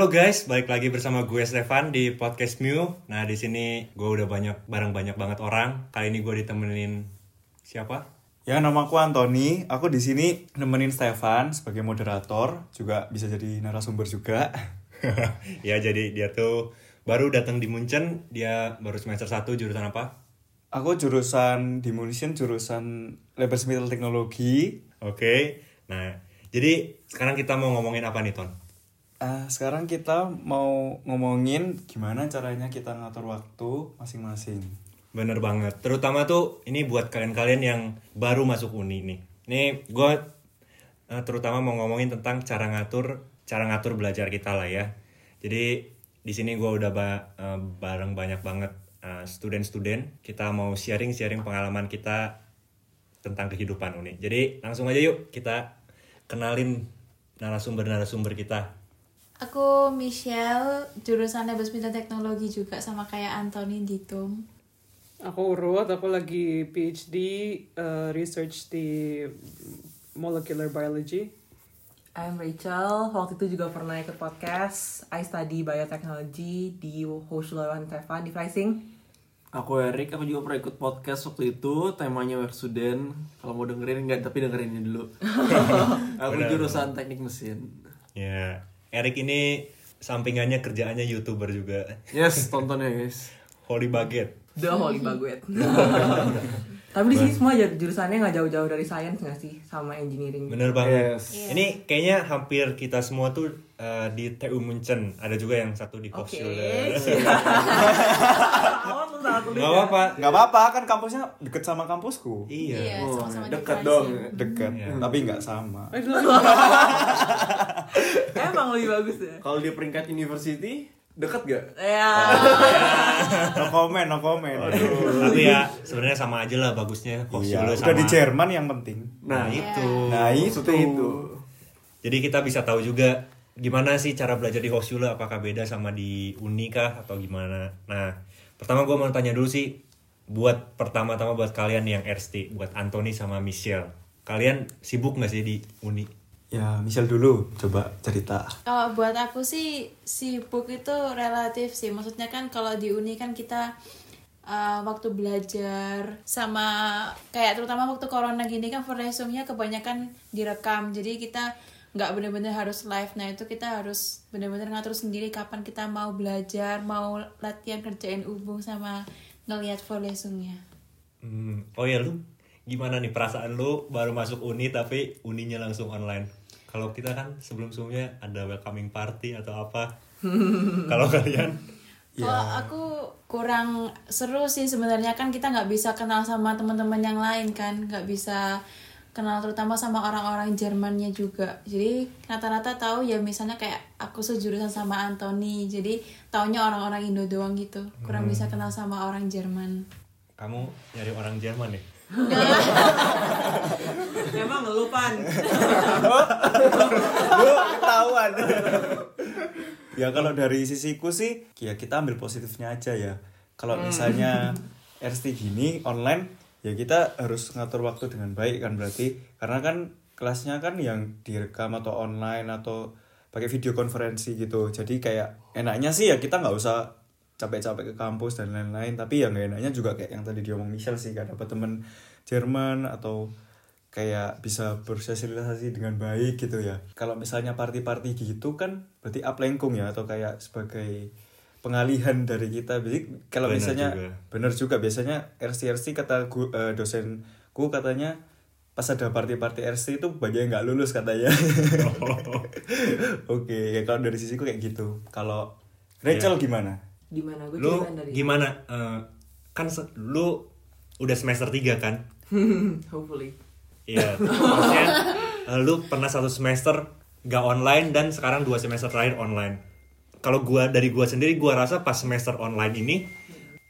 Halo guys, balik lagi bersama gue Stefan di podcast Mew. Nah di sini gue udah banyak bareng banyak banget orang. Kali ini gue ditemenin siapa? Ya, nama aku Anthony. Aku di sini nemenin Stefan sebagai moderator, juga bisa jadi narasumber juga. ya jadi dia tuh baru datang di Munchen. Dia baru semester 1 jurusan apa? Aku jurusan di Munchen, jurusan Lebensmittel Teknologi. Oke. Nah, jadi sekarang kita mau ngomongin apa nih, Ton? Ah, sekarang kita mau ngomongin gimana caranya kita ngatur waktu masing-masing. Bener banget. Terutama tuh ini buat kalian-kalian yang baru masuk uni nih. Nih gue uh, terutama mau ngomongin tentang cara ngatur cara ngatur belajar kita lah ya. Jadi di sini gue udah ba uh, bareng banyak banget uh, student-student. Kita mau sharing-sharing pengalaman kita tentang kehidupan uni. Jadi langsung aja yuk kita kenalin narasumber-narasumber kita. Aku Michelle, jurusan Lebensmittel Teknologi juga sama kayak Anthony di TUM. Aku Urut, aku lagi PhD uh, research di molecular biology. I'm Rachel, waktu itu juga pernah ikut podcast I study biotechnology di Hochschule Stefan di Freising Aku Erik, aku juga pernah ikut podcast waktu itu temanya work student. Kalau mau dengerin enggak, tapi dengerin ini dulu. aku jurusan teknik mesin. Ya, Erik ini sampingannya kerjaannya youtuber juga. Yes, tonton ya guys. Holy Bucket. The Holy Baguette Tapi di sini semua jur- jurusannya nggak jauh-jauh dari science nggak sih sama engineering Bener banget. Yes. Ini kayaknya hampir kita semua tuh uh, di TU Munchen. Ada juga yang satu di Oke, lu salah tulis Gak apa-apa. Nggak apa-apa, kan kampusnya deket sama kampusku. Iya. Iya, Oh, sama-sama di dekat Freising. dong. Deket, Iya. tapi nggak sama. Emang lebih bagus ya Kalau di peringkat university, dekat gak? Ya No comment, no comment. Tapi ya sebenarnya sama aja lah bagusnya Iya, udah sama. di Jerman yang penting. Nah, itu. Nah, itu. Itu. Jadi kita bisa tahu juga gimana sih cara belajar di Hochschule apakah beda sama di uni kah atau gimana. Nah, pertama gue mau tanya dulu sih buat pertama-tama buat kalian yang RST, buat Anthony sama Michelle. Kalian sibuk nggak sih di uni? Ya, misal dulu coba cerita. Kalau buat aku sih sibuk itu relatif sih. Maksudnya kan kalau di uni kan kita uh, waktu belajar sama kayak terutama waktu corona gini kan Vorlesungnya kebanyakan direkam. Jadi kita nggak bener-bener harus live. Nah itu kita harus bener-bener ngatur sendiri kapan kita mau belajar, mau latihan kerjain ubung sama ngelihat Vorlesungnya. Hmm, oh ya lu gimana nih perasaan lu baru masuk uni tapi uninya langsung online? Kalau kita kan sebelum-sebelumnya ada welcoming party atau apa? Kalau kalian Kalau aku kurang seru sih sebenarnya kan kita nggak bisa kenal sama teman-teman yang lain kan, nggak bisa kenal terutama sama orang-orang Jermannya juga. Jadi rata-rata tahu ya misalnya kayak aku sejurusan sama Anthony, jadi taunya orang-orang Indo doang gitu. Kurang bisa kenal sama orang Jerman. kamu nyari orang Jerman ya? Emang lu pan Lu ketahuan. ya kalau dari sisiku sih, ya kita ambil positifnya aja ya. Kalau misalnya RST gini online, ya kita harus ngatur waktu dengan baik kan berarti. Karena kan kelasnya kan yang direkam atau online atau pakai video konferensi gitu. Jadi kayak enaknya sih ya kita nggak usah capek-capek ke kampus dan lain-lain. Tapi yang gak enaknya juga kayak yang tadi diomong Michelle sih kan dapat temen Jerman atau kayak bisa bersosialisasi dengan baik gitu ya. Kalau misalnya party-party gitu kan berarti uplenkung ya atau kayak sebagai pengalihan dari kita. Jadi kalau Benar misalnya juga. bener juga biasanya RC RC kata gu, eh, dosenku katanya pas ada party-party RC itu banyak yang nggak lulus katanya. Oke ya kalau dari sisiku kayak gitu. Kalau Rachel gimana Di mana gue lu dari gimana? Eh, kan lu udah semester 3 kan? Hopefully. Iya. Maksudnya eh, lu pernah satu semester gak online dan sekarang dua semester terakhir online. Kalau gua dari gua sendiri gua rasa pas semester online ini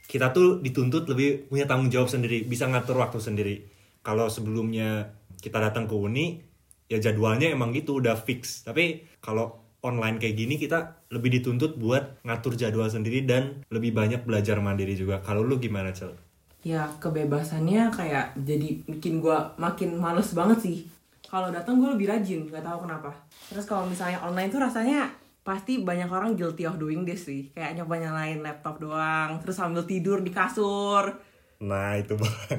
kita tuh dituntut lebih punya tanggung jawab sendiri bisa ngatur waktu sendiri. Kalau sebelumnya kita datang ke uni ya jadwalnya emang gitu udah fix. Tapi kalau online kayak gini kita lebih dituntut buat ngatur jadwal sendiri dan lebih banyak belajar mandiri juga. Kalau lu gimana cel? Ya kebebasannya kayak jadi bikin gua makin males banget sih. Kalau datang gue lebih rajin nggak tahu kenapa. Terus kalau misalnya online tuh rasanya pasti banyak orang guilty of doing this sih. Kayak nyoba nyalain laptop doang terus sambil tidur di kasur. Nah itu banget.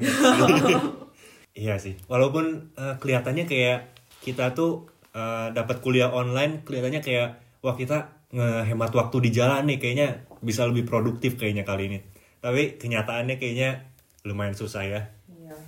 iya sih. Walaupun eh, kelihatannya kayak kita tuh eh, dapat kuliah online, kelihatannya kayak wah kita ngehemat waktu di jalan nih, kayaknya bisa lebih produktif kayaknya kali ini. Tapi kenyataannya kayaknya lumayan susah ya.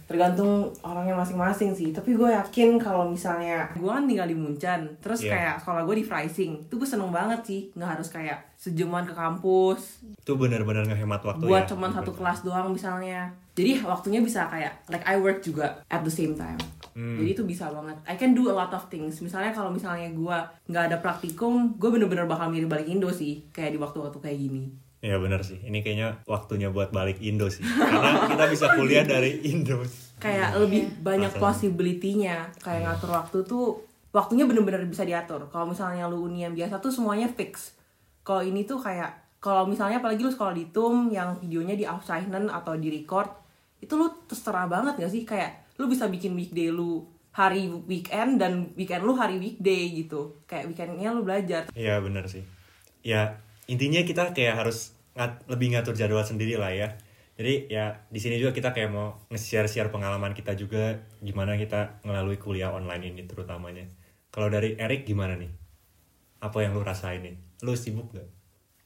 Tergantung orangnya masing-masing sih. Tapi gue yakin kalau misalnya gue kan tinggal di Muncan, terus Iya. kayak sekolah gue di Freising, tuh gue seneng banget sih, nggak harus kayak sejaman ke kampus, Itu benar-benar ngehemat waktu buat ya. cuman satu kelas doang misalnya. Jadi waktunya bisa kayak like I work juga at the same time. Hmm. Jadi itu bisa banget. I can do a lot of things. Misalnya kalau misalnya gue nggak ada praktikum, gue bener-bener bakal mirip balik Indo sih, kayak di waktu-waktu kayak gini. Iya benar sih. Ini kayaknya waktunya buat balik Indo sih. Karena kita bisa kuliah dari Indo. kayak lebih banyak Masalah. possibility-nya kayak ngatur waktu tuh waktunya bener-bener bisa diatur kalau misalnya lu uni yang biasa tuh semuanya fix kalau ini tuh kayak kalau misalnya apalagi lu sekolah di TUM yang videonya di aufzeichnen atau di record itu lu terserah banget gak sih kayak lu bisa bikin weekday lu hari weekend dan weekend lu hari weekday gitu kayak weekendnya lu belajar Iya benar sih. Ya intinya kita kayak harus ngat- lebih ngatur jadwal sendiri lah ya. Jadi ya di sini juga kita kayak mau nge-share-share pengalaman kita juga gimana kita melalui kuliah online ini terutamanya. Kalau dari Erik gimana nih? Apa yang lu rasain nih? Lu sibuk gak?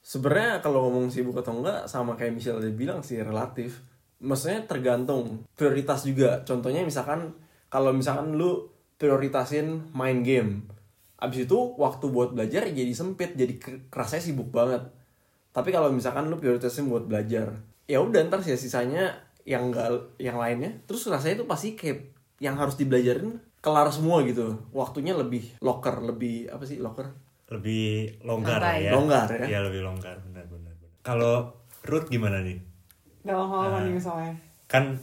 Sebenarnya kalau ngomong sibuk atau enggak sama kayak Michelle tadi bilang sih relatif. Maksudnya tergantung prioritas juga. Contohnya misalkan kalau misalkan lu prioritasin main game. Abis itu waktu buat belajar jadi sempit, jadi ke- kerasanya sibuk banget. Tapi kalau misalkan lu prioritasin buat belajar, ya udah ntar sih sisanya yang enggak yang lainnya. Terus rasanya itu pasti kayak yang harus dibelajarin kelar semua gitu. Waktunya lebih locker, lebih apa sih locker? Lebih longgar Santai. ya. Longgar ya. Iya lebih longgar benar-benar. Kalau Ruth gimana nih? Dalam hal apa Ah. nih misalnya? Kan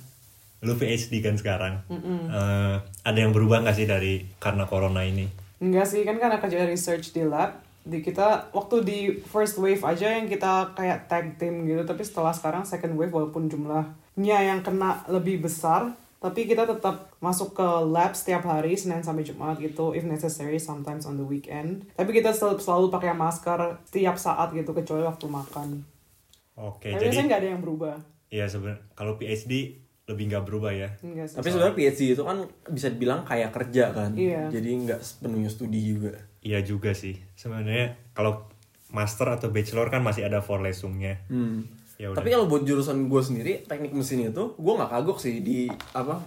lu PhD kan sekarang. Eh, ada yang berubah gak sih dari karena corona ini? Enggak sih, kan karena kerja research di lab, di kita waktu di first wave aja yang kita kayak tag team gitu, tapi setelah sekarang second wave walaupun jumlahnya yang kena lebih besar, tapi kita tetap masuk ke lab setiap hari Senin sampai Jumat gitu, if necessary sometimes on the weekend. Tapi kita selalu, selalu pakai masker setiap saat gitu kecuali waktu makan. Oke, tapi jadi biasanya nggak ada yang berubah. Iya sebenarnya kalau PhD lebih nggak berubah ya. Enggak. Tapi sebenarnya PhD itu kan bisa dibilang kayak kerja kan. Iya. Jadi nggak sepenuhnya studi juga. Iya juga sih. Sebenarnya kalau master atau bachelor kan masih ada Vorlesungnya. Hmm. Ya udah. Tapi kalau buat jurusan gue sendiri, teknik mesin itu, gue nggak kagok sih di apa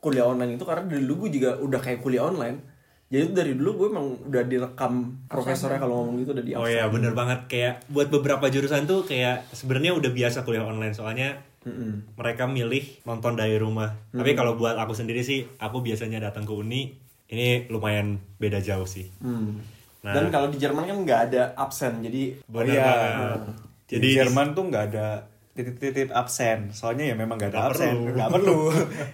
kuliah online itu karena dari dulu gue juga udah kayak kuliah online. Jadi itu dari dulu gue emang udah direkam profesornya kalau ngomong gitu udah di Oh iya bener banget kayak buat beberapa jurusan tuh kayak sebenarnya udah biasa kuliah online soalnya Mm-mm. mereka milih nonton dari rumah. Tapi kalau buat aku sendiri sih aku biasanya datang ke uni ini lumayan beda jauh sih. Hmm. Nah. Dan kalau di Jerman kan nggak ada absen, jadi Bener iya. banget. Jadi Jadi Jerman tuh nggak ada titik-titik absen. Soalnya ya memang nggak ada Nggak absen, perlu. nggak perlu.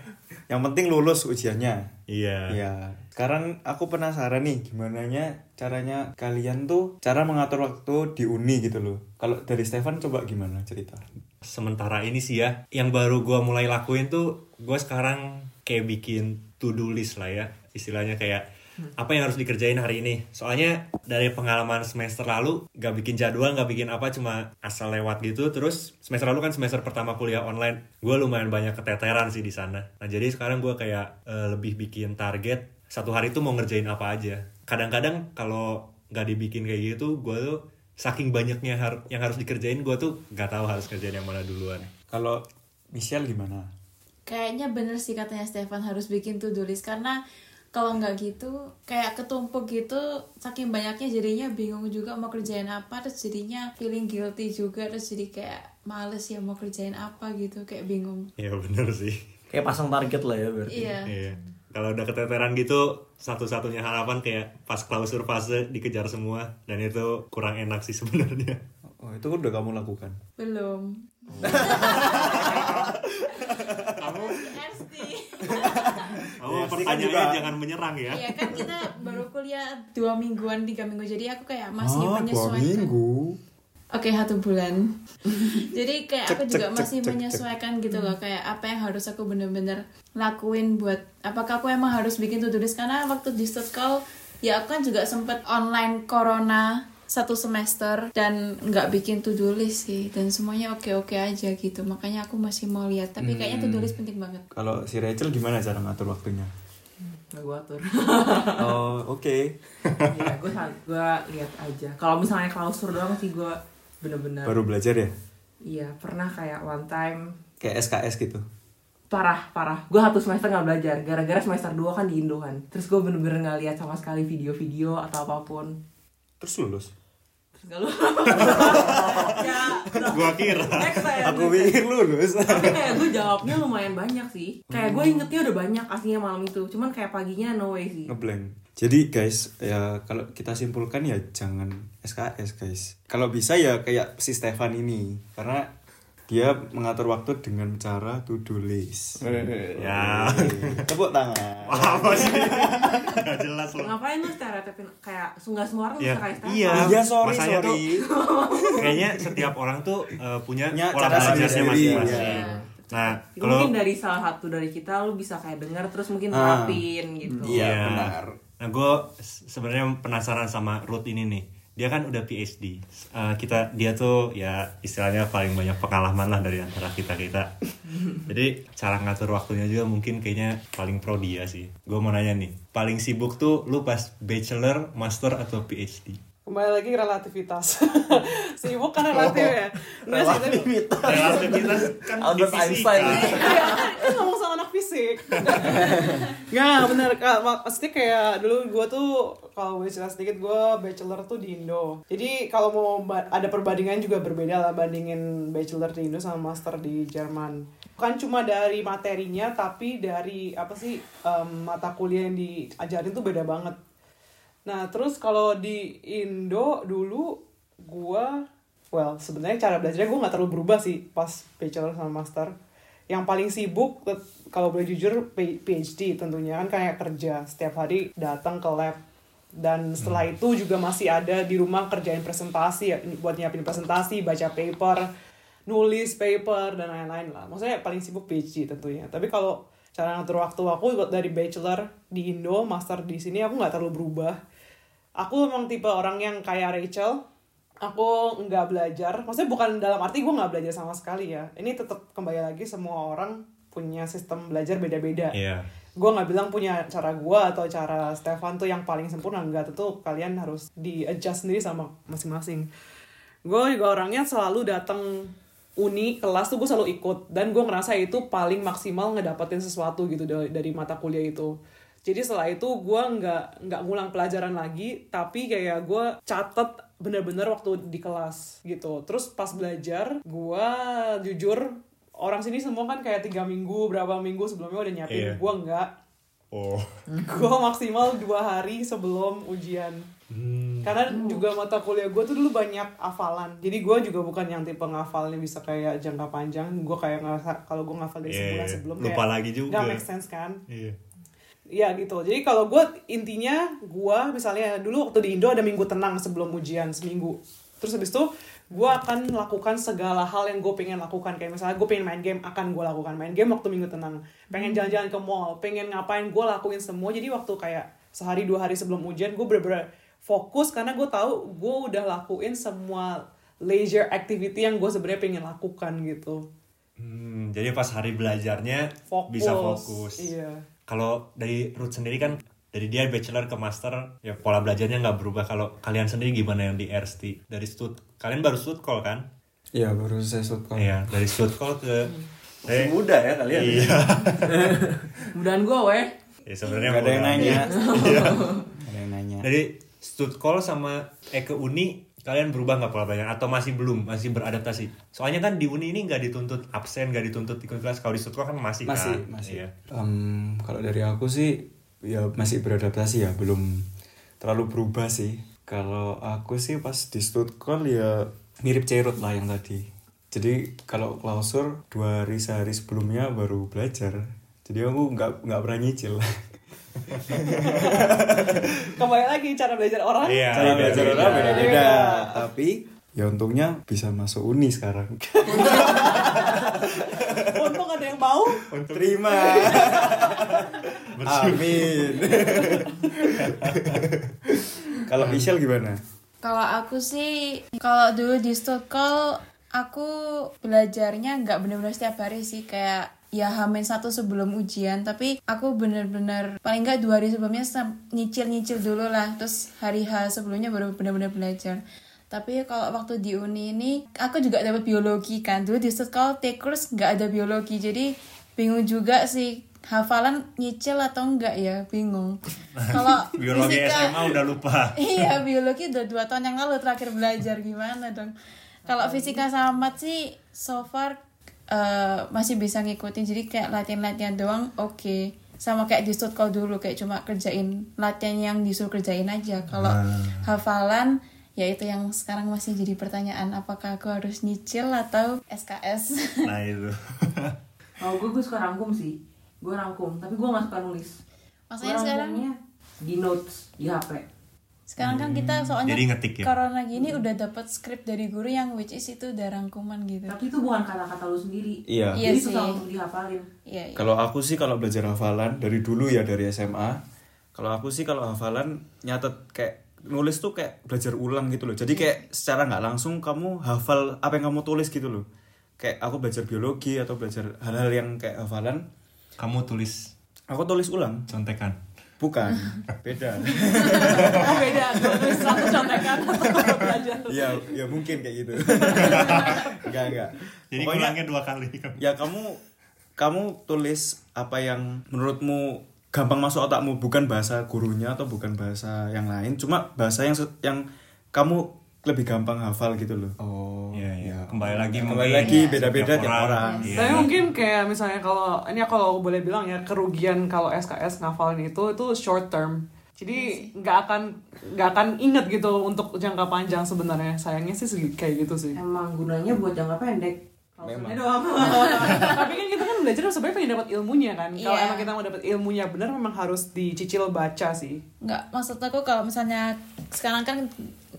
Yang penting lulus ujiannya. iya. Iya. Sekarang aku penasaran nih gimana caranya kalian tuh cara mengatur waktu di uni gitu loh. Kalau dari Stefan coba gimana cerita? Sementara ini sih ya yang baru gua mulai lakuin tuh gue sekarang kayak bikin to do list lah ya istilahnya kayak apa yang harus dikerjain hari ini soalnya dari pengalaman semester lalu gak bikin jadwal gak bikin apa cuma asal lewat gitu terus semester lalu kan semester pertama kuliah online gue lumayan banyak keteteran sih di sana nah jadi sekarang gue kayak eh, lebih bikin target satu hari tuh mau ngerjain apa aja kadang-kadang kalau nggak dibikin kayak gitu gue tuh saking banyaknya har- yang harus dikerjain gue tuh nggak tahu harus kerjain yang mana duluan Kalau Michelle gimana? Kayaknya bener sih katanya Stefan harus bikin to do list karena kalau nggak gitu kayak ketumpuk gitu saking banyaknya jadinya bingung juga mau kerjain apa terus jadinya feeling guilty juga terus jadi kayak males ya mau kerjain apa gitu kayak bingung ya bener sih kayak pasang target lah ya berarti. iya Iya. Kalau udah keteteran gitu, satu-satunya harapan kayak pas klausur fase dikejar semua dan itu kurang enak sih sebenarnya. Oh, itu udah kamu lakukan. belum kamu Oh, Ya, pasti kan pertanyaannya juga- jangan menyerang ya. Iya kan kita baru kuliah dua mingguan tiga minggu jadi aku kayak masih Ah, dua menyesuaikan minggu. Oke satu bulan. Jadi kayak aku juga masih menyesuaikan gitu loh kayak apa yang harus aku bener-bener lakuin buat apakah aku emang harus bikin to list karena waktu di call ya aku kan juga sempet online corona satu semester dan nggak bikin to do list sih dan semuanya oke oke aja gitu makanya aku masih mau lihat tapi kayaknya to do list penting banget Kalau si Rachel gimana cara ngatur waktunya? Nggak gue atur. Oh, oke. Iya, gue gue lihat aja. Kalau misalnya klausur doang sih gue bener-bener. Baru belajar ya? Iya, pernah kayak one time Kayak SKS gitu. parah parah gue satu semester nggak belajar gara-gara semester 2 kan di Indo kan terus gue bener-bener nggak lihat sama sekali video-video atau apa pun Terus lulus. Gak lu ya Gua kira. next time Aku pikir lulus. tapi kayak gue jawabnya lumayan banyak sih kayak gue ingetnya udah banyak aslinya malam itu cuman kayak paginya no way sih Ngeblank. Jadi guys, ya kalau kita simpulkan ya jangan SKS guys. Kalau bisa ya kayak si Stefan ini, karena dia mengatur waktu dengan cara to do list. Ya. Tepuk tangan. Apa sih? Gak jelas loh. ngapain lu stereotipin kayak nggak semua orang Ya, bisa kayak iya. Iya, sorry, Masanya sorry. Kayaknya setiap orang tuh uh, punya Punya pola cara belajarnya masing-masing. ya. Nah, kalau mungkin dari salah satu dari kita lu bisa kayak dengar terus mungkin Ah. terapin gitu Iya, Iya. benar. Nah, gue sebenarnya penasaran sama Ruth ini nih. Dia kan udah PhD. Eh, kita dia tuh ya istilahnya paling banyak pengalaman lah dari antara kita kita. Jadi cara ngatur waktunya juga mungkin kayaknya paling pro dia sih. Gue mau nanya nih, paling sibuk tuh lu pas bachelor, master atau PhD? Kembali lagi relativitas. Sibuk kan relatif ya. Enggak sih, tapi Relativitas kan Albert. Einstein. Iya, fisik. Nggak, bener Maksudnya kayak dulu gue tuh kalau boleh cerita sedikit gue bachelor tuh di Indo. Jadi kalau mau ada perbandingan juga berbeda lah bandingin bachelor di Indo sama master di Jerman. Bukan cuma dari materinya tapi dari apa sih em, mata kuliah yang diajarin tuh beda banget. Nah, terus kalau di Indo dulu gua well, sebenarnya cara belajarnya gue nggak terlalu berubah sih pas bachelor sama master. Yang paling sibuk kalau boleh jujur PhD tentunya kan kayak kerja setiap hari datang ke lab dan setelah itu juga masih ada di rumah kerjain presentasi ya, buat nyiapin presentasi, baca paper, nulis paper dan lain-lain lah. Maksudnya paling sibuk PhD tentunya. Tapi kalau cara ngatur waktu aku dari bachelor di Indo, master di sini aku nggak terlalu berubah. Aku memang tipe orang yang kayak Rachel. Aku nggak belajar. Maksudnya bukan dalam arti gue nggak belajar sama sekali ya. Ini tetap kembali lagi semua orang punya sistem belajar beda-beda Iya. gue nggak bilang punya cara gue atau cara Stefan tuh yang paling sempurna enggak tentu kalian harus di adjust sendiri sama masing-masing gue juga orangnya selalu datang uni kelas tuh gue selalu ikut dan gue ngerasa itu paling maksimal ngedapetin sesuatu gitu dari, dari mata kuliah itu jadi setelah itu gue nggak nggak ngulang pelajaran lagi tapi kayak gue catet bener-bener waktu di kelas gitu terus pas belajar gue jujur orang sini semua kan kayak tiga minggu berapa minggu sebelumnya udah nyiapin Iya. gue nggak Oh. gue maksimal dua hari sebelum ujian Hmm. karena juga mata kuliah gue tuh dulu banyak hafalan jadi gue juga bukan yang tipe ngafalnya bisa kayak jangka panjang gue kayak ngerasa kalau gue ngafal dari Iya, sebulan iya. sebelum Lupa lagi juga. nggak make sense kan Iya. Iya gitu. Jadi kalau gue intinya gue misalnya dulu waktu di Indo ada minggu tenang sebelum ujian seminggu. Terus habis itu gue akan lakukan segala hal yang gue pengen lakukan. Kayak misalnya gue pengen main game akan gue lakukan main game waktu minggu tenang. Pengen jalan-jalan ke mall, pengen ngapain gue lakuin semua. Jadi waktu kayak sehari dua hari sebelum ujian gue bener-bener fokus karena gue tahu gue udah lakuin semua leisure activity yang gue sebenarnya pengen lakukan gitu. Hmm, jadi pas hari belajarnya Fokus. bisa fokus. Iya. Kalau dari Ruth sendiri kan dari dia bachelor ke master ya pola belajarnya nggak berubah. Kalau kalian sendiri gimana yang di RST dari stud kalian baru stud call kan? Iya, baru selesai shoot call. Iya dari stud call ke Masih muda ya kalian. Iya. mudahan gue weh ya sebenarnya Gak ada yang nanya. Iya. Gak ada yang nanya. Dari stud call sama eh ke uni kalian berubah nggak pola belajar atau masih belum masih beradaptasi? Soalnya kan di uni ini nggak dituntut absen, nggak dituntut ikut kelas. Kalau di stud call kan masih, Masih, kan? masih. Iya. Em, kalau dari aku sih ya masih beradaptasi ya, belum terlalu berubah sih. Kalau aku sih pas di call ya mirip Cerut lah yang tadi. Jadi kalau klausur dua hari sehari sebelumnya baru belajar. Jadi aku nggak nggak pernah nyicil. Kembali lagi cara belajar orang. Iya, Cara iya, belajar orang beda-beda. Iya. Tapi ya untungnya bisa masuk uni sekarang. Untung ada yang mau. Terima. Amin. Kalau Michelle gimana? Kalau aku sih, kalau dulu di Stockholm aku belajarnya nggak bener-bener setiap hari sih kayak ya hamin satu sebelum ujian tapi aku bener-bener paling nggak dua hari sebelumnya nyicil-nyicil dulu lah terus hari H sebelumnya baru bener-bener belajar. Tapi kalau waktu di uni ini aku juga dapat biologi kan dulu di Stockholm take course nggak ada biologi jadi bingung juga sih hafalan nyicil atau enggak ya bingung. Kalau Biologi fisika- SMA udah lupa. iya biologi udah dua tahun yang lalu terakhir belajar gimana dong? Kalau fisika sama sih so far eh, masih bisa ngikutin jadi kayak latihan-latihan doang oke sama kayak di Stuttgart dulu kayak cuma kerjain latihan yang disuruh kerjain aja kalau hafalan ya itu yang sekarang masih jadi pertanyaan apakah aku harus nyicil atau SKS Nah itu. Kalau gue gue suka rangkum sih. Gue rangkum, tapi gue gak suka nulis. Maksudnya sekarang- rangkumnya di notes di HP. Sekarang kan kita soalnya Jadi ngetik ya? corona gini udah dapat skrip dari guru yang which is itu udah rangkuman gitu Tapi itu bukan kata-kata lu sendiri. Iya. Iya Jadi sih. susah untuk dihafalin. iya iya Kalau aku sih kalau belajar hafalan dari dulu ya dari SMA. Kalau aku sih kalau hafalan nyatet kayak nulis tuh kayak belajar ulang gitu loh. Jadi kayak secara nggak langsung kamu hafal apa yang kamu tulis gitu loh. Kayak aku belajar biologi atau belajar hal-hal yang kayak hafalan, Kamu tulis aku tulis ulang. contekan. Bukan, beda. Oh beda, nulis satu contekan atau belajar. Iya, ya mungkin kayak gitu. enggak, enggak. Jadi Pokoknya- ngulangnya dua kali. ya kamu kamu tulis apa yang menurutmu gampang masuk otakmu bukan bahasa gurunya atau bukan bahasa yang lain cuma bahasa yang yang kamu lebih gampang hafal gitu loh Oh, iya iya. Kembali lagi kembali lagi beda-beda tiap orang Iya. Tapi mungkin kayak misalnya kalau ini kalau aku boleh bilang ya kerugian kalau SKS ngafalin itu itu short term. Jadi nggak akan nggak akan inget gitu untuk jangka panjang sebenarnya. Sayangnya sih segi- kayak gitu sih. Emang gunanya buat jangka pendek. Memang. Doang. Tapi kan kita kan belajar sebenarnya pengen dapat ilmunya kan. Kalau Iya. emang kita mau dapat ilmunya benar memang harus dicicil baca sih. nggak maksud aku kalau misalnya sekarang kan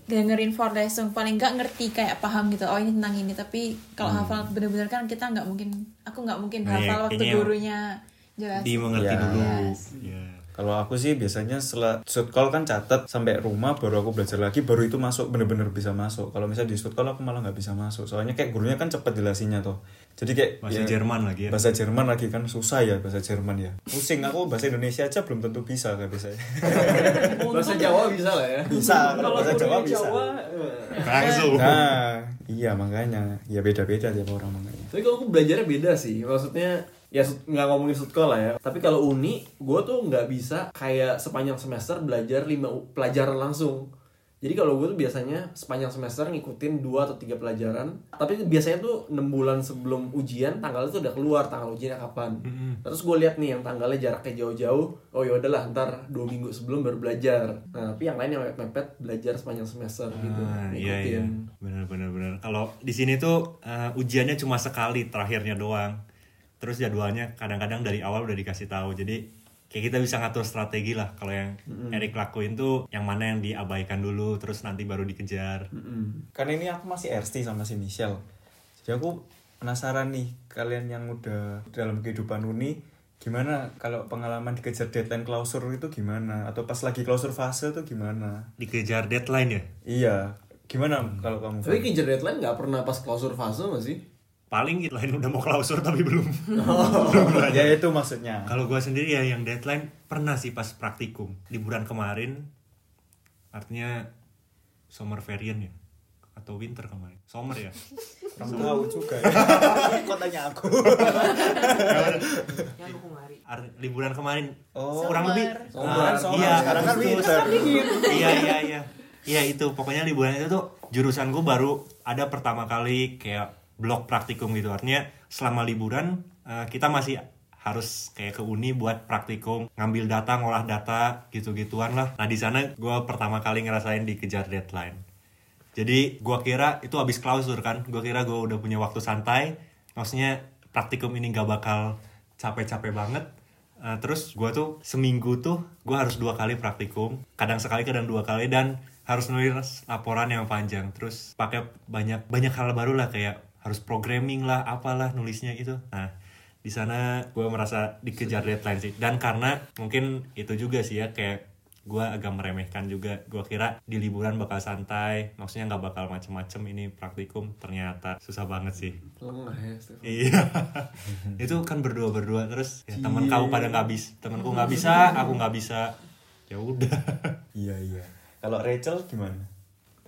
dengerin Vorlesung paling nggak ngerti kayak paham gitu oh ini tentang ini tapi kalau hafal bener-bener kan kita nggak mungkin aku nggak mungkin Nah, hafal waktu kayaknya gurunya jelas Di mengerti Iya. dulu. Yes. Iya. kalau aku sih biasanya setelah shoot call kan catat sampai rumah baru aku belajar lagi baru itu masuk bener-bener bisa masuk kalau misalnya di shoot call aku malah nggak bisa masuk soalnya kayak gurunya kan cepet jelasinnya tuh jadi kayak Bahasa ya, Jerman lagi ya. bahasa Jerman lagi kan susah ya bahasa Jerman ya pusing aku bahasa Indonesia aja belum tentu bisa kayak bisa Bahasa Jawa bisa lah ya. bisa kalau bahasa Jawa bisa Jawa, Langsung. nah iya makanya ya beda-beda tiap orang makanya Tapi kalau aku belajarnya beda sih. Maksudnya ya nggak ngomongin sekolah lah ya. Tapi kalau uni, gue tuh nggak bisa kayak sepanjang semester belajar lima pelajaran langsung. Jadi kalau gue tuh biasanya sepanjang semester ngikutin dua atau tiga pelajaran. Tapi biasanya tuh 6 bulan sebelum ujian tanggalnya tuh udah keluar tanggal ujiannya kapan. Terus gue lihat nih yang tanggalnya jaraknya jauh-jauh. Oh ya udahlah ntar dua minggu sebelum baru belajar. Nah tapi yang lain yang mepet-mepet belajar sepanjang semester gitu. Ah, iya iya. Ngikutin. Benar benar benar. Kalau di sini tuh eh, ujiannya cuma sekali terakhirnya doang. Terus jadwalnya kadang-kadang dari awal udah dikasih tahu. Jadi kayak kita bisa ngatur strategi lah. Kalau yang Erik lakuin tuh yang mana yang diabaikan dulu terus nanti baru dikejar. karena ini aku masih RST sama si Michelle. Jadi aku penasaran nih kalian yang udah dalam kehidupan uni gimana kalau pengalaman dikejar deadline klausur itu gimana? Atau pas lagi klausur fase tuh gimana? Dikejar deadline ya. iya. Gimana kalau kamu Tapi kejar deadline nggak pernah pas klausur fase nggak Paling deadline udah mau klausur tapi belum. ya itu maksudnya Kalau gua sendiri ya yang deadline pernah sih pas praktikum liburan kemarin. Artinya summer variant ya atau winter kemarin. Summer ya. kurang tahu juga ya. kok tanya aku Yang liburan kemarin Oh. kurang lebih Summer, Ah, summer. iya Sekarang kan winter. iya iya iya iya itu pokoknya liburan itu tuh jurusan gue baru ada pertama kali kayak blok praktikum gitu. Artinya selama liburan eh, kita masih harus kayak ke uni buat praktikum ngambil data ngolah data gitu gituan lah. Nah di sana gue pertama kali ngerasain dikejar deadline. Jadi gua kira itu habis klausur kan. Gua kira gua udah punya waktu santai. Maksudnya praktikum ini gak bakal capek-capek banget. Uh, terus gua tuh seminggu tuh gua harus dua kali praktikum. Kadang sekali kadang dua kali. Dan harus nulis laporan yang panjang. Terus pakai banyak banyak hal baru lah. Kayak harus programming lah apalah nulisnya itu nah di sana gue merasa dikejar deadline sih. Dan karena mungkin itu juga sih ya kayak gue agak meremehkan juga. Gue kira di liburan bakal santai maksudnya nggak bakal macem-macem ini praktikum. Ternyata susah banget sih. Lengah ya, Stefan. iya. Itu kan berdua berdua terus ya, temen kamu pada nggak bisa temenku nggak bisa aku nggak bisa. Ya udah. Iya iya. Kalau Rachel gimana?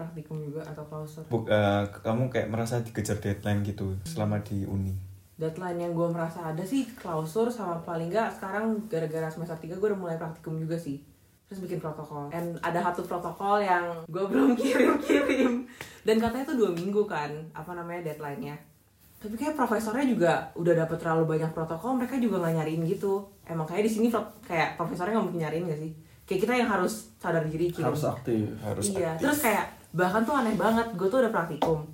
Praktikum juga atau klausul Buk, eh, kamu kayak merasa dikejar deadline gitu selama di uni. deadline yang gue merasa ada sih klausur sama paling nggak sekarang gara-gara semester 3 gue udah mulai praktikum juga sih. Terus bikin protokol. And ada satu protokol yang gue belum kirim-kirim. Dan katanya tuh dua minggu kan apa namanya deadline-nya. Tapi kayak profesornya juga udah dapet terlalu banyak protokol mereka juga nggak nyariin gitu. Emang kayak di sini kayak profesornya nggak mungkin nyariin gak sih? Kayak kita yang harus sadar diri kirim Harus aktif. Harus iya aktif. terus kayak bahkan tuh aneh banget gue tuh udah praktikum.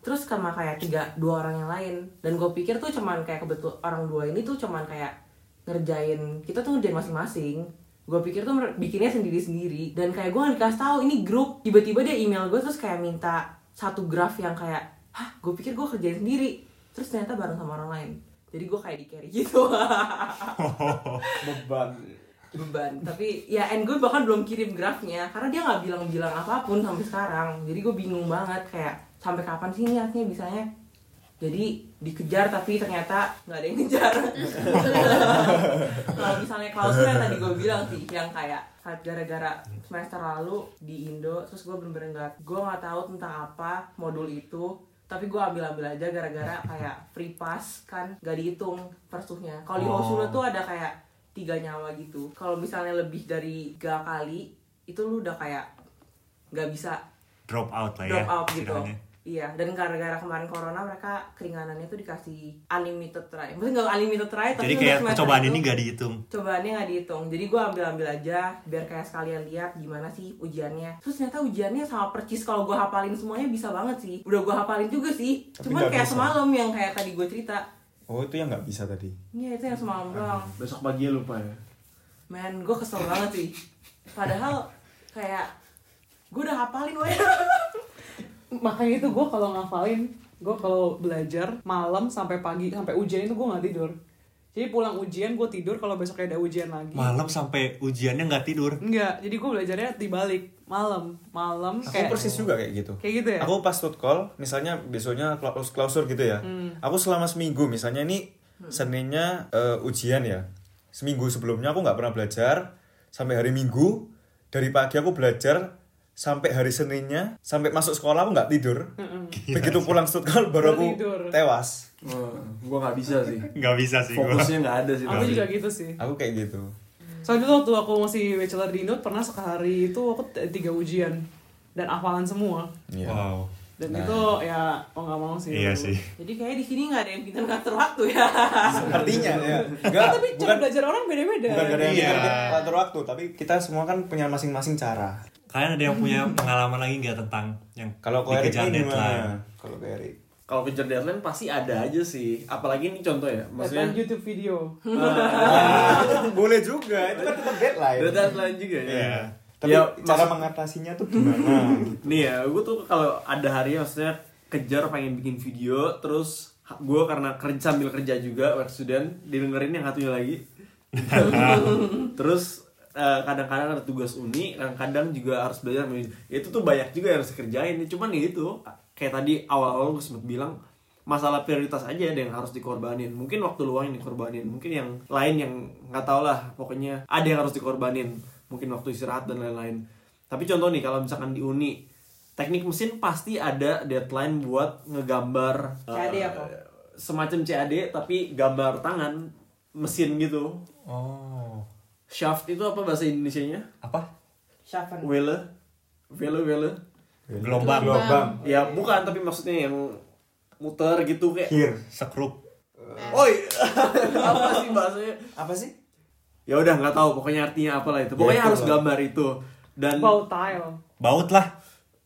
Terus sama kayak tiga dua orang yang lain. Dan gue pikir tuh cuman kayak kebetul orang dua ini tuh cuman kayak ngerjain kita tuh ngerjain masing-masing. Gue pikir tuh bikinnya sendiri-sendiri. Dan kayak gue nggak dikasih tahu ini grup. Tiba-tiba dia email gue terus kayak minta satu graf yang kayak hah gue pikir gue kerjain sendiri. Terus ternyata bareng sama orang lain. Jadi gue kayak di carry gitu. Beban. Beban. Tapi ya and gue bahkan belum kirim grafnya karena dia nggak bilang-bilang apa pun sampai sekarang. Jadi gue bingung banget kayak sampai kapan sih ini artinya bisanya? Jadi dikejar tapi ternyata nggak ada yang ngejar. Kalau misalnya klausul yang tadi gue bilang sih yang kayak saat gara-gara semester lalu di Indo terus gue bener-bener nggak gue nggak tahu tentang apa modul itu. Tapi gue ambil-ambil aja gara-gara kayak free pass kan gak dihitung persuhnya kalau di Oh. Hoshino tuh ada kayak tiga nyawa gitu. Kalau misalnya lebih dari tiga kali itu lu udah kayak nggak bisa drop out lah ya drop out gitu. istilahnya. iya dan gara-gara kemarin corona mereka keringanannya tuh dikasih unlimited try. Maksudnya nggak unlimited try tapi jadi kayak percobaan ini gak dihitung. Cobaannya nggak dihitung. Jadi gue ambil ambil aja biar kayak sekalian lihat gimana sih ujiannya. Terus ternyata ujiannya sama percis kalau gue hafalin semuanya bisa banget sih. Udah gue hafalin juga sih. Tapi cuman nggak kayak bisa. semalam yang kayak tadi gue cerita Oh itu yang nggak bisa tadi. iya itu yang semalam doang. Besok pagi lupa ya. men gue kesel banget sih. Padahal kayak gue udah hafalin woy makanya itu gue kalau ngafalin gue kalau belajar malam sampai pagi sampai ujian itu gue nggak tidur. Jadi pulang ujian gue tidur kalau besok ada ujian lagi. Malam sampai ujiannya nggak tidur? Enggak jadi gue belajarnya dibalik malam malam Aku kayak persis juga kayak gitu. kayak gitu ya Aku pas food call, misalnya besoknya klaus klausur gitu ya. Hmm. Aku selama seminggu, misalnya ini Seninnya eh, ujian ya. Seminggu sebelumnya aku nggak pernah belajar sampai hari Minggu. Dari pagi aku belajar sampai hari Seninnya, sampai masuk sekolah aku nggak tidur. Begitu pulang call baru aku Tidur. tewas. Oh, gua nggak bisa sih. nggak bisa sih gua. Fokusnya nggak ada sih. aku juga gitu sih Aku kayak gitu. Soalnya dulu waktu aku masih bachelor di Indo pernah sekali itu aku tiga ujian dan hafalan semua Iya. wow dan Nah. itu ya mau nggak mau sih iya sih jadi kayak di sini nggak ada yang pintar ngatur waktu ya Artinya ya. Enggak, tapi cara bukan belajar orang beda-beda bukan gak ada yang Iya. pintar atur waktu, tapi kita semua kan punya masing-masing cara. kalian ada yang punya pengalaman lagi nggak tentang yang Kalau kau Erik dikejar ini deadline? gimana? Kalau kau Erik. Kalau kejar deadline pasti ada aja sih. Apalagi ini contoh ya. Maksudnya Maksudnya YouTube video Boleh juga, itu kan tetap deadline. deadline juga ya. Iya. Tapi Ya, cara maksud- mengatasinya tuh gimana? gitu. Nih ya, gue tuh kalau ada hari maksudnya kejar pengen bikin video, terus gue karena kerja sambil kerja juga work student, didengerin yang satunya lagi. terus eh, kadang-kadang ada tugas uni, kadang-kadang juga harus belajar. Itu tuh banyak juga yang harus dikerjain. Cuman ya itu kayak tadi awal-awal gue sempat bilang masalah prioritas aja ada yang harus dikorbanin. Mungkin waktu luang yang dikorbanin, mungkin yang lain yang nggak tau lah. Pokoknya ada yang harus dikorbanin. Mungkin waktu istirahat dan lain-lain. Tapi contoh nih kalau misalkan di uni teknik mesin pasti ada deadline buat ngegambar CAD eh, apa? semacam CAD tapi gambar tangan mesin gitu. oh Shaft itu apa bahasa Indonesianya? apa Schaffen Wele, wele, wele. Gelombang Gelombang. Ya bukan tapi maksudnya yang muter gitu kayak. Here. sekrup Oi, apa sih bahasanya? Apa sih? Ya udah nggak tahu pokoknya artinya apalah itu. Pokoknya Ya, itu harus lah. gambar itu dan Bow tile baut lah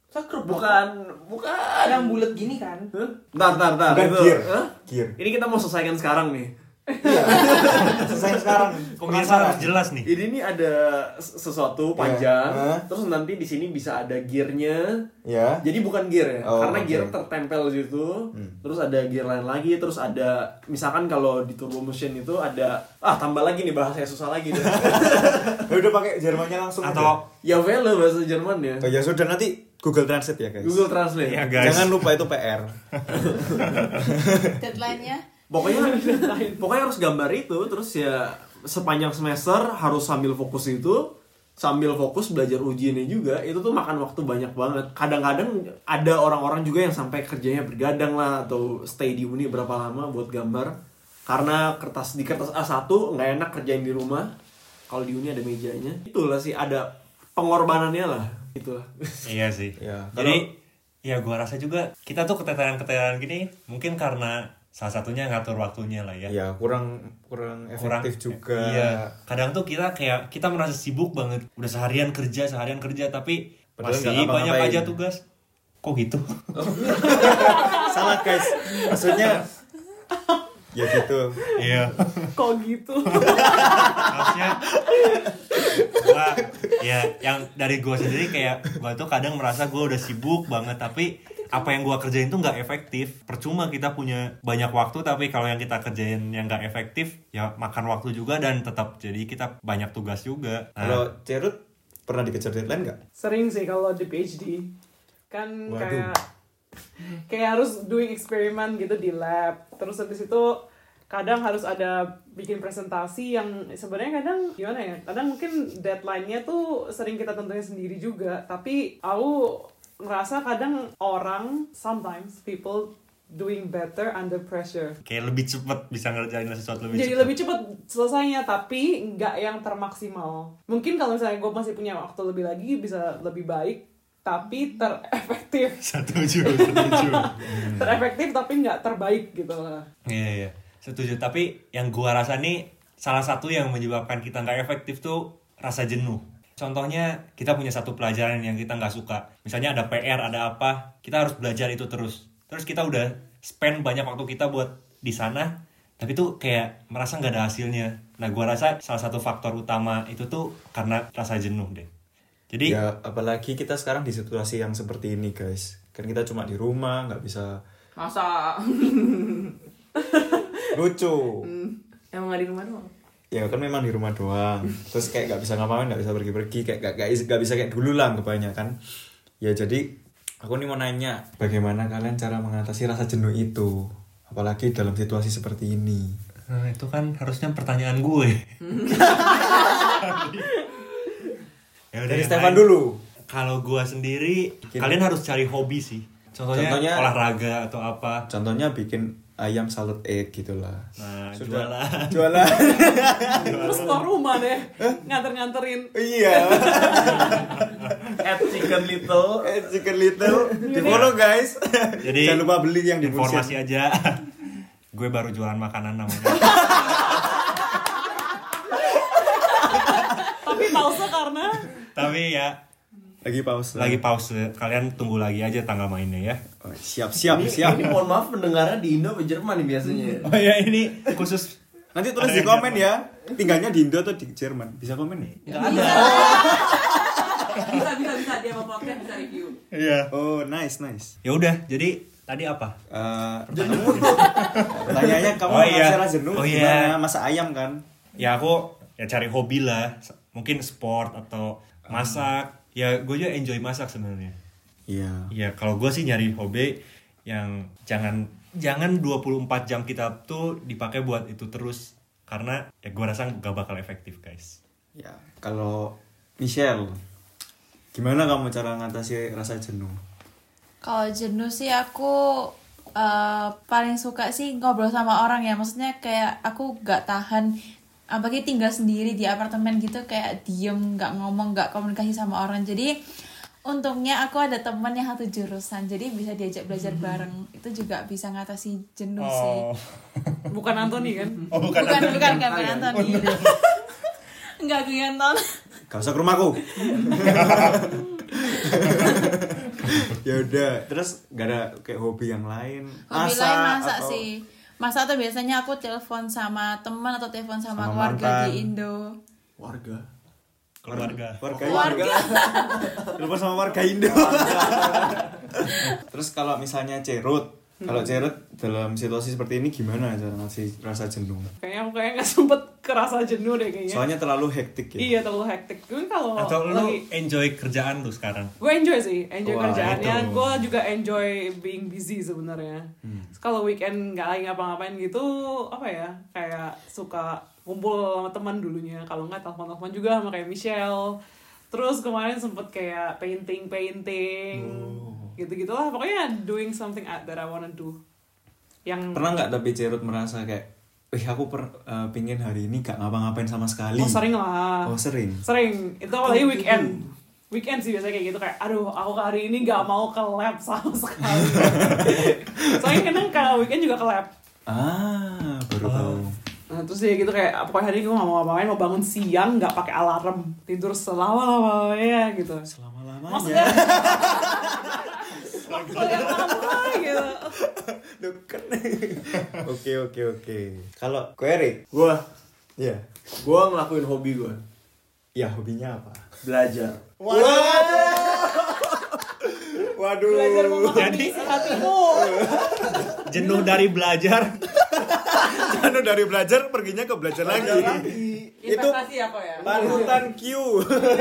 Sakrup bukan bukan. yang bulat gini kan Hah? Ntar, ntar, ntar. Bukan itu. gear. Hah? Gear. Ini kita mau selesaikan sekarang nih. Iya. Selesai sekarang. Pemirsa harus jelas nih. Ini nih ada sesuatu panjang, Hah? terus nanti di sini bisa ada gearnya. Ya. Jadi bukan gear ya, Oh, karena oke. gear tertempel di situ. Terus ada gear lain lagi, terus ada misalkan kalau di turbo mesin itu ada ah tambah lagi nih bahasa susah lagi deh. Ya udah pakai Jermannya langsung Atau ya velo bahasa Jerman ya. aja. Oh ya sudah nanti Google Translate ya guys. Google Translate. ya guys. Jangan lupa itu PR. Deadline-nya Pokoknya pokoknya harus gambar itu terus ya sepanjang semester harus sambil fokus itu sambil fokus belajar ujiannya juga itu tuh makan waktu banyak banget. Kadang-kadang ada orang-orang juga yang sampai kerjanya bergadang lah atau stay di uni berapa lama buat gambar. Karena kertas di kertas A1 nggak enak kerjain di rumah kalau di uni ada mejanya. Itulah sih ada pengorbanannya lah itulah. Iya sih. Ya, Jadi ya gua rasa juga kita tuh keteteran-keteteran gini mungkin karena salah satunya ngatur waktunya lah ya. Ya kurang kurang Kurang- efektif juga. Iya. Kadang tuh kita kayak kita merasa sibuk banget. Udah seharian kerja, seharian kerja tapi Padahal masih banyak aja tugas. Kok gitu? Salah guys. Maksudnya ya gitu. Iya. Kok gitu? Maksudnya gua ya yang dari gua sendiri kayak gua tuh kadang merasa gua udah sibuk banget tapi apa yang gua kerjain tuh nggak efektif percuma kita punya banyak waktu tapi kalau yang kita kerjain yang nggak efektif ya makan waktu juga dan tetap jadi kita banyak tugas juga nah, Kalau Cerut pernah dikejar deadline nggak? Sering sih kalau di PhD. Kan Waduh. kayak kayak harus doing eksperimen gitu di lab. Terus habis itu kadang harus ada bikin presentasi yang sebenarnya kadang gimana ya? Kadang mungkin deadline-nya tuh sering kita tentuin sendiri juga. Tapi aku ngerasa kadang orang sometimes people doing better under pressure. kayak lebih cepet bisa ngerjain sesuatu lebih Jadi cepet. lebih cepat selesainya, tapi nggak yang termaksimal. Mungkin kalau misalnya gue masih punya waktu lebih lagi bisa lebih baik, tapi terefektif. setuju setuju terefektif tapi nggak terbaik gitu lah. Iya iya setuju tapi yang gua rasa nih salah satu yang menyebabkan kita nggak efektif tuh rasa jenuh. Contohnya kita punya satu pelajaran yang kita nggak suka. Misalnya ada PR ada apa kita harus belajar itu terus. Terus kita udah spend banyak waktu kita buat di sana tapi tuh kayak merasa nggak ada hasilnya. Nah gua rasa salah satu faktor utama itu tuh karena rasa jenuh deh. Jadi Ya apalagi kita sekarang di situasi yang seperti ini guys. Kan kita cuma di rumah nggak bisa Masa lucu. emang gak di rumah doang? Ya kan memang di rumah doang. Terus kayak nggak bisa ngapain, nggak bisa pergi-pergi, kayak nggak nggak nggak bisa kayak dulu lah kebanyakan. Ya jadi aku nih mau nanya, bagaimana kalian cara mengatasi rasa jenuh itu? Apalagi dalam situasi seperti ini. Nah, itu kan harusnya pertanyaan gue. ya udah, Dari Stefan lain. dulu. Kalau gue sendiri, Bikin- kalian harus cari hobi sih. Contohnya, Contohnya- olahraga atau apa. Contohnya bikin ayam salad egg gitulah. Nah, Sudah. jualan. Jualan. Terus keluar rumah deh, nganter-nganterin. iya. at chicken little Eh, Chicken Little di follow guys. Jadi jangan lupa beli yang di informasi aja. gue baru jualan makanan namanya. Tapi pause karena Tapi ya Lagi pause. lagi pause. Kalian tunggu lagi aja tanggal mainnya ya. Oh, siap siap ini, siap. ini mohon maaf pendengarnya di Indo atau Jerman nih biasanya Oh ya ini khusus Nanti tulis di komen Jerman. ya. Tinggalnya di Indo atau di Jerman? Bisa komen nih? bisa bisa bisa dia mau podcast bisa review Iya. Oh, nice nice. Ya udah, jadi tadi apa? Eh, Pertanyaannya kamu Oh, iya. masalah jenuh Oh, gimana? iya. Masa ayam kan? ya aku ya cari hobi lah mungkin sport atau masak ya gue juga enjoy masak sebenarnya Iya. ya kalau gue sih nyari hobi yang jangan jangan 24 jam kita tuh dipakai buat itu terus karena ya gue rasa gak bakal efektif guys Ya, kalau Michelle gimana kamu cara ngatasi rasa jenuh? Kalau jenuh sih aku eh, paling suka sih ngobrol sama orang ya. Maksudnya kayak aku gak tahan apalagi tinggal sendiri di apartemen gitu kayak diem nggak ngomong nggak komunikasi sama orang. Jadi untungnya aku ada teman yang satu jurusan jadi bisa diajak belajar bareng. Itu juga bisa ngatasi jenuh sih. Bukan Anthony kan? oh bukan bukan bukan bukan Anthony. Nggak kelihatan Gak usah ke rumahku. ya udah, terus gak ada kayak hobi yang lain? hobi lain masak atau- sih masa tuh biasanya aku telepon sama teman atau telepon sama, Sama keluarga mantan. di Indo Warga. keluarga Warga Warga. Telepon sama warga Indo. Terus kalau misalnya Cerut, kalau Cerut dalam situasi seperti ini gimana cara ngasih rasa jenuh? Kayaknya aku kayak nggak sempet kerasa jenuh deh kayaknya. Soalnya terlalu hektik ya. Iya terlalu hektik. Gue kalau atau lu lagi enjoy kerjaan lu sekarang gue enjoy sih enjoy Wah, kerjaannya itu. gue juga enjoy being busy sebenarnya Hmm. Kalau weekend nggak lagi ngapa-ngapain gitu apa ya kayak suka kumpul sama teman dulunya kalau nggak telepon telepon juga sama kayak Michelle terus kemarin sempet kayak painting painting Oh. Gitu gitulah pokoknya doing something that I wanna do. Yang Pernah nggak tapi Cerut merasa kayak, wih aku per, eh, pingin hari ini gak ngapa-ngapain sama sekali. oh sering lah. Oh sering. sering. Itu apalagi weekend. Weekend sih biasanya kayak gitu kayak aduh aku hari ini nggak mau ke lab sama sekali. Soalnya kadang kalau weekend juga ke lab Ah, baru tahu. nah terus ya gitu kayak pokoknya hari ini gue nggak mau ngapain mau bangun siang nggak pakai alarm tidur selama lamanya gitu. Selama maksudnya selama lama gitu Deket. Oke oke oke. Kalau Query, Gua, ya, gua ngelakuin hobi gua. ya hobinya apa? Belajar. Waduh. belajar memahami Jadi- hatimu jenuh dari belajar Anu dari belajar perginya ke belajar lagi. Itu investasi apa ya panutan Q.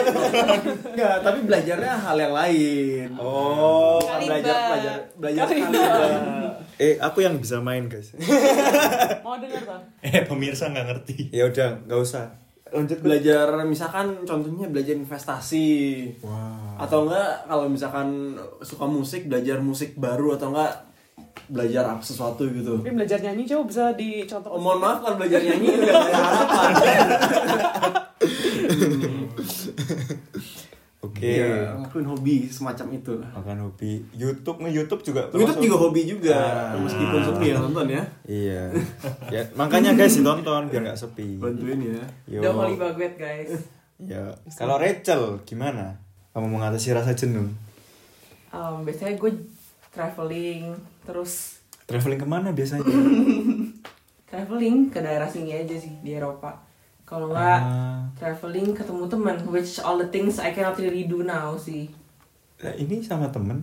Enggak, tapi belajarnya hal yang lain. Oh. Bukan belajar belajar belajar kalimba. Eh, aku yang bisa main, guys. mau denger tuh eh pemirsa nggak ngerti ya udah, nggak usah. Lanjut Belajar misalkan contohnya belajar investasi. Wow. Atau enggak kalau misalkan suka musik belajar musik baru atau enggak belajar apa sesuatu gitu. tapi belajar nyanyi coba bisa dicontoh Oh, mohon maaf kalau belajar nyanyi udah ada harapan. Oke. Iya, ngelakuin hobi semacam itu. Makan hobi. YouTube nih YouTube juga. YouTube juga hobi juga, Ah. meskipun sepi ya nonton ya. Iya. ya, makanya guys ditonton biar nggak sepi. Bantuin ya. Yo. udah holy baguette guys Ya. Kalau Rachel gimana? Kamu mengatasi rasa jenuh? Um, biasanya gue traveling terus Traveling ke mana biasanya? traveling ke daerah sini aja sih di Eropa kalau nggak Ah. traveling ketemu teman which all the things I cannot really do now sih Nah, ini sama temen.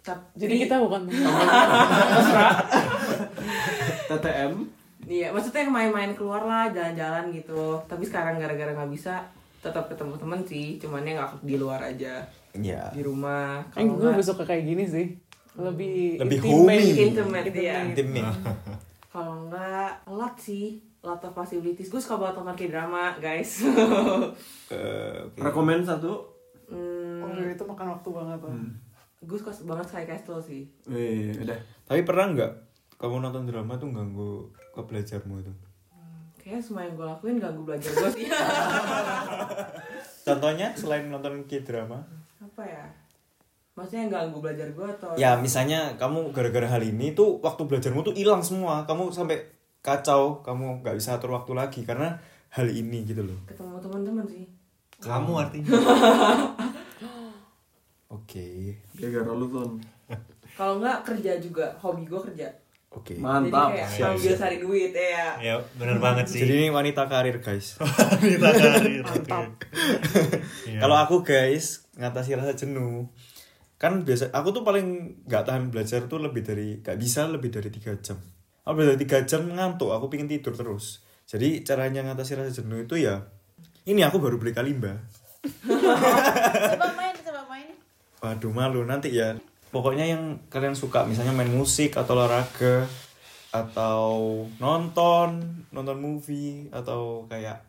Tapi- jadi kita bukan TTM Iya, maksudnya main-main keluar lah, jalan-jalan gitu. Tapi sekarang gara-gara nggak bisa, tetap ketemu temen sih. Cuman ya nggak di luar aja, Ya. di rumah. Eh, Kalau gue suka kayak gini sih lebih Lebih intimate. homey. Intimate, iya. Intimate. kalau nggak, a lot sih. A lot of possibilities. Gue suka banget nonton K-drama, guys. Eh, oke. rekomend satu. hmm, Oh, itu makan waktu banget tuh. gue suka banget Sky Castle sih. Eh, udah. Tapi pernah nggak kamu nonton drama tuh ganggu ke belajarmu itu? Kayaknya semua yang gue lakuin ganggu belajar gue sih. Contohnya selain nonton K-drama? Apa ya? Maksudnya yang ganggu belajar gue atau... Ya misalnya kamu gara-gara hal ini tuh waktu belajarmu tuh hilang semua. Kamu sampai kacau, kamu nggak bisa atur waktu lagi karena hal ini gitu loh. Ketemu teman-teman sih. kamu artinya Oke, Gara-gara lu tuh. Kalau nggak kerja juga, hobi gue kerja. oke. Mantap. Jadi kayak Siap, cari duit ya. ya bener banget sih Jadi ini wanita karir guys. Kita karir, Mantap. Kalau aku guys ngatasi rasa jenuh, kan biasa aku tuh paling nggak tahan belajar tuh lebih dari nggak bisa lebih dari tiga jam. Aku lebih dari tiga jam ngantuk, aku pingin tidur terus. Jadi caranya ngatasi rasa jenuh itu ya, ini aku baru beli kalimba. coba main coba main Waduh malu nanti ya. Pokoknya yang kalian suka, misalnya main musik atau olahraga atau nonton, nonton movie atau kayak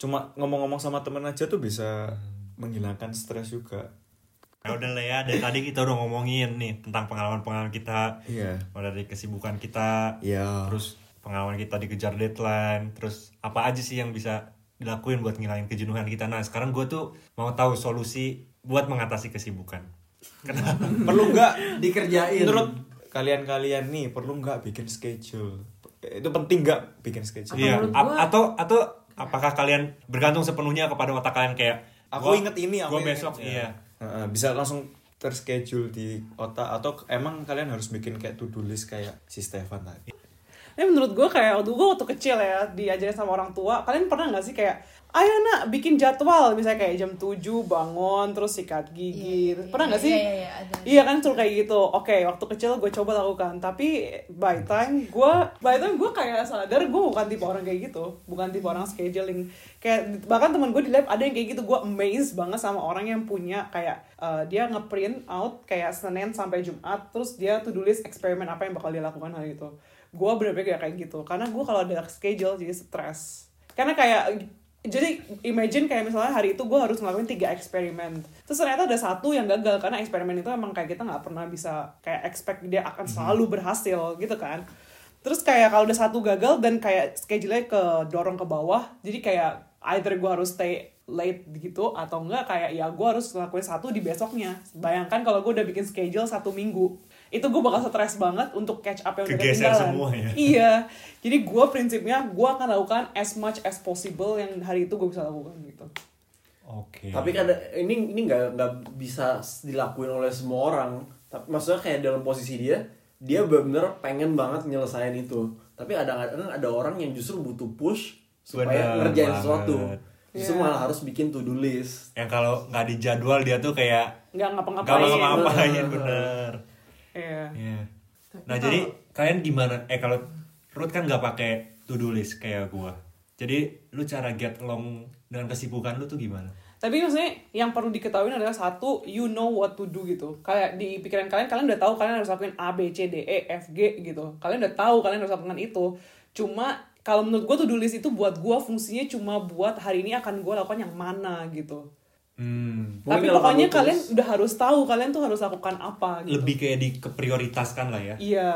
cuma ngomong-ngomong sama temen aja tuh bisa menghilangkan stres juga. Ya udah lah ya, dari tadi kita udah ngomongin nih tentang pengalaman-pengalaman kita, Iya. mulai dari kesibukan kita, Iya. terus pengalaman kita dikejar deadline, terus apa aja sih yang bisa dilakuin buat ngilangin kejenuhan kita. Nah sekarang gue tuh mau tahu solusi buat mengatasi kesibukan. Kenapa? perlu nggak Dikerjain. menurut kalian-kalian nih perlu nggak bikin schedule itu penting nggak bikin schedule Iya. A- atau atau apakah kalian bergantung sepenuhnya kepada otak kalian kayak aku gua- inget ini aku gua inget." besok Ya. iya. Bisa langsung terschedule di otak atau emang kalian harus bikin kayak to do list kayak si Stefan tadi Ini menurut gue kayak waktu gue waktu kecil ya diajarin sama orang tua. Kalian pernah nggak sih kayak ayo nak bikin jadwal misalnya kayak jam 7 bangun terus sikat gigi. Iya, iya, pernah nggak iya, sih? iya, iya, ada. Iya kan suruh kayak gitu. Oke, waktu kecil gue coba lakukan, tapi by time gue by time gue kayak sadar gue bukan tipe orang kayak gitu, bukan tipe orang scheduling. Kayak bahkan teman gue di lab ada yang kayak gitu, gue amazed banget sama orang yang punya kayak uh, dia ngeprint out kayak Senin sampai Jumat, terus dia to do list eksperimen apa yang bakal dia lakukan hari itu. Gue bener-bener kayak kayak gitu, karena gue kalau ada schedule jadi stres. Karena kayak jadi imagine kayak misalnya hari itu gue harus ngelakuin tiga eksperimen. Terus ternyata ada satu yang gagal karena eksperimen itu emang kayak kita nggak pernah bisa kayak expect dia akan selalu berhasil gitu kan. Terus kayak kalau udah satu gagal dan kayak schedule-nya ke dorong ke bawah jadi kayak either gue harus stay late gitu atau enggak kayak ya gue harus ngelakuin satu di besoknya. Bayangkan kalau gue udah bikin schedule satu minggu itu gue bakal stres banget untuk catch up yang udah Kegeser ketinggalan. semua ya. Iya, jadi gue prinsipnya gue akan lakukan as much as possible yang hari itu gue bisa lakukan gitu. Oke. Tapi kan ini ini nggak nggak bisa dilakuin oleh semua orang. Tapi maksudnya kayak dalam posisi dia, dia benar-benar pengen banget nyelesain itu. Tapi ada kadang ada orang yang justru butuh push supaya Bener ngerjain banget. sesuatu. Justru Iya. malah harus bikin to do list. Yang kalau nggak dijadwal dia tuh kayak Nggak nggak ngapa-ngapain. ngapa-ngapain bener. Iya. Iya. Nah jadi kalian gimana? Eh kalau Ruth kan nggak pakai to do list kayak gua. Jadi lu cara get along dengan kesibukan lu tuh gimana? Tapi maksudnya yang perlu diketahui adalah satu, you know what to do gitu. Kayak di pikiran kalian, kalian udah tahu kalian harus lakuin A, B, C, D, E, F, G gitu. Kalian udah tahu kalian harus lakukan itu. Cuma kalau menurut gue to do list itu buat gue fungsinya cuma buat hari ini akan gue lakukan yang mana gitu. Hmm. Tapi kalau pokoknya kalian tulis- udah harus tahu kalian tuh harus lakukan apa gitu. Lebih kayak dikeprioritaskan lah ya. Iya,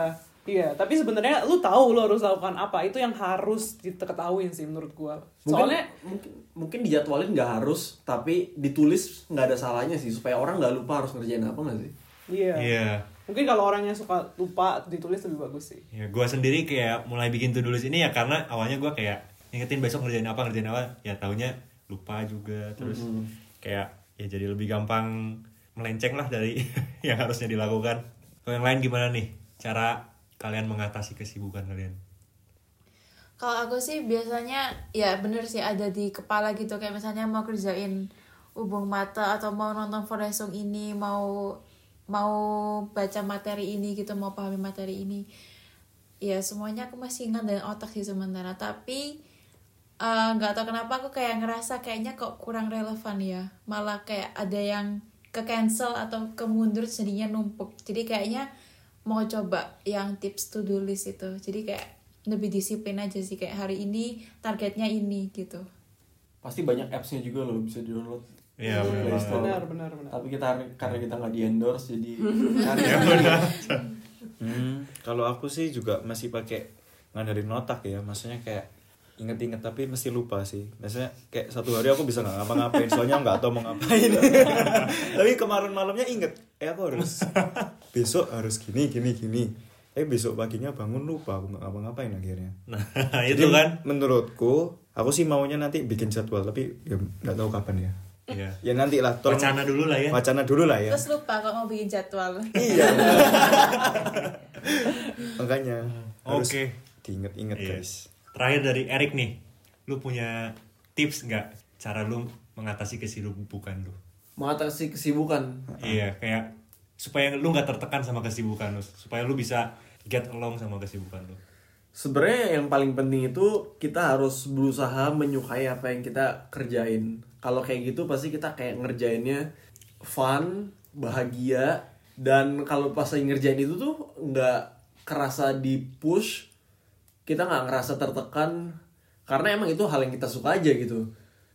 iya. Tapi sebenarnya lu tahu lu harus lakukan apa. Itu yang harus diketahuin sih menurut gua. Mungkin, Soalnya mungkin mungkin dijadwalin nggak harus, tapi ditulis nggak ada salahnya sih supaya orang nggak lupa harus ngerjain apa nggak sih? iya. Iya. Mungkin kalau orangnya suka lupa ditulis lebih bagus sih. Ya, gua sendiri kayak mulai bikin to do list ini ya karena awalnya gua kayak ingetin besok ngerjain apa ngerjain apa ya taunya lupa juga terus kayak ya jadi lebih gampang melenceng lah dari yang harusnya dilakukan. Kalau yang lain gimana nih cara kalian mengatasi kesibukan kalian? Kalau aku sih biasanya ya bener sih ada di kepala gitu kayak misalnya mau kerjain hubung mata atau mau nonton Forest ini mau mau baca materi ini gitu mau pahami materi ini ya semuanya aku masih ingat dengan otak sih sementara tapi eh, nggak tahu kenapa aku kayak ngerasa kayaknya kok kurang relevan ya malah kayak ada yang ke cancel atau ke mundur jadinya numpuk jadi kayaknya mau coba yang tips to do list itu jadi kayak lebih disiplin aja sih kayak hari ini targetnya ini gitu Pasti banyak apps-nya juga loh bisa di download. Iya benar. Benar, benar, benar. Tapi kita karena kita nggak di endorse jadi cari Ya benar. Hmm, kalau aku sih juga masih pakai ngadarin notak ya, maksudnya kayak inget-inget tapi mesti lupa sih. Maksudnya kayak satu hari aku bisa nggak ngapa-ngapain, soalnya nggak tahu mau ngapain. tapi kemarin malamnya inget, eh aku harus besok harus gini gini gini. Eh besok paginya bangun lupa aku nggak ngapa-ngapain akhirnya. Nah, itu kan. Menurutku, aku sih maunya nanti bikin jadwal tapi ya nggak tahu kapan ya. Iya. Ya nanti lah. tolong- Wacana dulu lah ya. Wacana dulu lah ya. terus lupa kok mau bikin jadwal Iya. Makanya harus Oke. diinget-inget Iya. guys. Terakhir dari Erik nih, lu punya tips nggak cara lu mengatasi kesibukan lu? mengatasi kesibukan. Iya, kayak supaya lu nggak tertekan sama kesibukan lu, supaya lu bisa get along sama kesibukan lu. Sebenarnya yang paling penting itu kita harus berusaha menyukai apa yang kita kerjain. Kalau kayak gitu pasti kita kayak ngerjainnya fun, bahagia, dan kalau pas lagi ngerjain itu tuh nggak kerasa di push, kita nggak ngerasa tertekan karena emang itu hal yang kita suka aja gitu.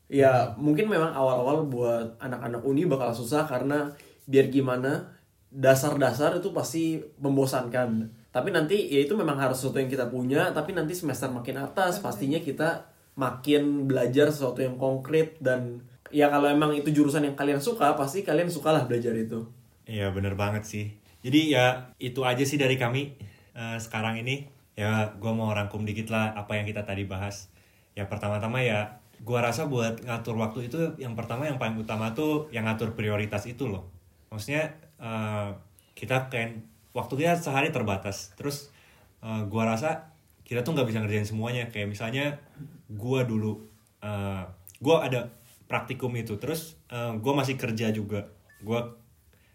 Ya mungkin memang awal-awal buat anak-anak uni bakal susah karena biar gimana dasar-dasar itu pasti membosankan. Tapi nanti ya itu memang harus sesuatu yang kita punya. Tapi nanti semester makin atas pastinya kita makin belajar sesuatu yang konkret dan ya kalau emang itu jurusan yang kalian suka pasti kalian sukalah belajar itu. Iya, bener banget sih. Jadi ya itu aja sih dari kami eh, sekarang ini. Ya, gua mau rangkum dikit lah apa yang kita tadi bahas. Ya pertama-tama ya, gua rasa buat ngatur waktu itu yang pertama yang paling utama tuh yang ngatur prioritas itu loh. Maksudnya eh, kita kan waktu kita sehari terbatas. Terus eh, gua rasa kita tuh nggak bisa ngerjain semuanya kayak misalnya gua dulu eh, gua ada praktikum itu terus eh, gua masih kerja juga gua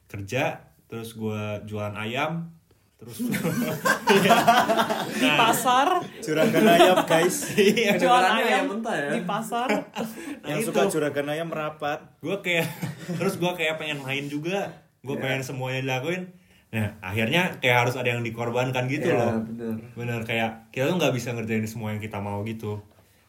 kerja terus gua jualan ayam terus di pasar Juragan ayam guys. Iya. jual Kedengarannya ayam ayam mentah ya. di pasar yang itu. suka juragan ayam merapat. gue kayak terus gue kayak pengen main juga gue pengen semuanya dilakuin nah akhirnya kayak harus ada yang dikorbankan gitu Iya, loh bener. bener kayak kita tuh nggak bisa ngerjain semua yang kita mau gitu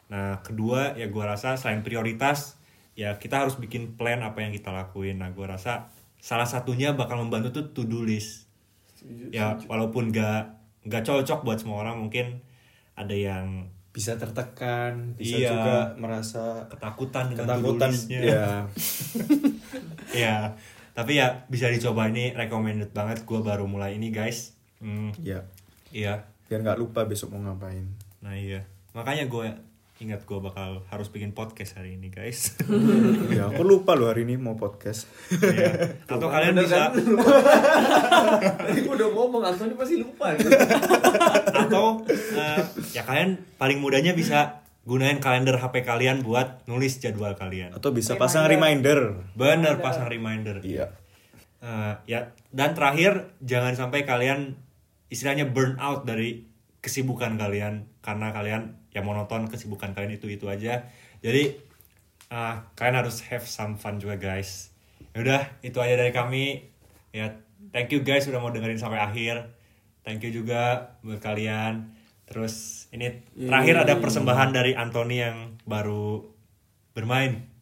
nah kedua ya gue rasa selain prioritas ya kita harus bikin plan apa yang kita lakuin nah gue rasa salah satunya bakal membantu tuh to do list ya walaupun gak nggak cocok buat semua orang mungkin ada yang Bisa tertekan, bisa Iya. juga merasa ketakutan dengan ketakutan. Ya. ya tapi ya bisa dicoba ini recommended banget gue baru mulai ini guys Hmm, Ya. iya Biar nggak lupa besok mau ngapain. nah iya makanya gue ingat gue bakal harus bikin podcast hari ini guys ya, aku lupa loh hari ini mau podcast. Iya. atau kalian bisa kan? Tadi gua udah ngomong Anthony pasti lupa gitu. atau eh, ya kalian paling mudahnya bisa gunain kalender HP kalian buat nulis jadwal kalian Atau bisa pasang reminder. bener pasang reminder Iya. Eh, ya dan terakhir jangan sampai kalian istilahnya burn out dari kesibukan kalian karena kalian ya monoton kesibukan kalian itu itu aja. Jadi eh, kalian harus have some fun juga guys. Ya udah itu aja dari kami. Ya thank you guys udah mau dengerin sampai akhir. Thank you juga buat kalian. Terus ini terakhir ada persembahan dari Anthony yang baru bermain.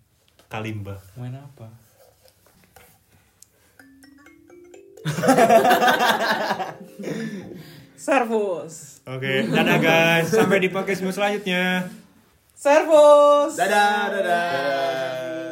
Kalimba. Main apa? servus Oke, dadah guys. Sampai di podcast selanjutnya. servus Dadah, dadah.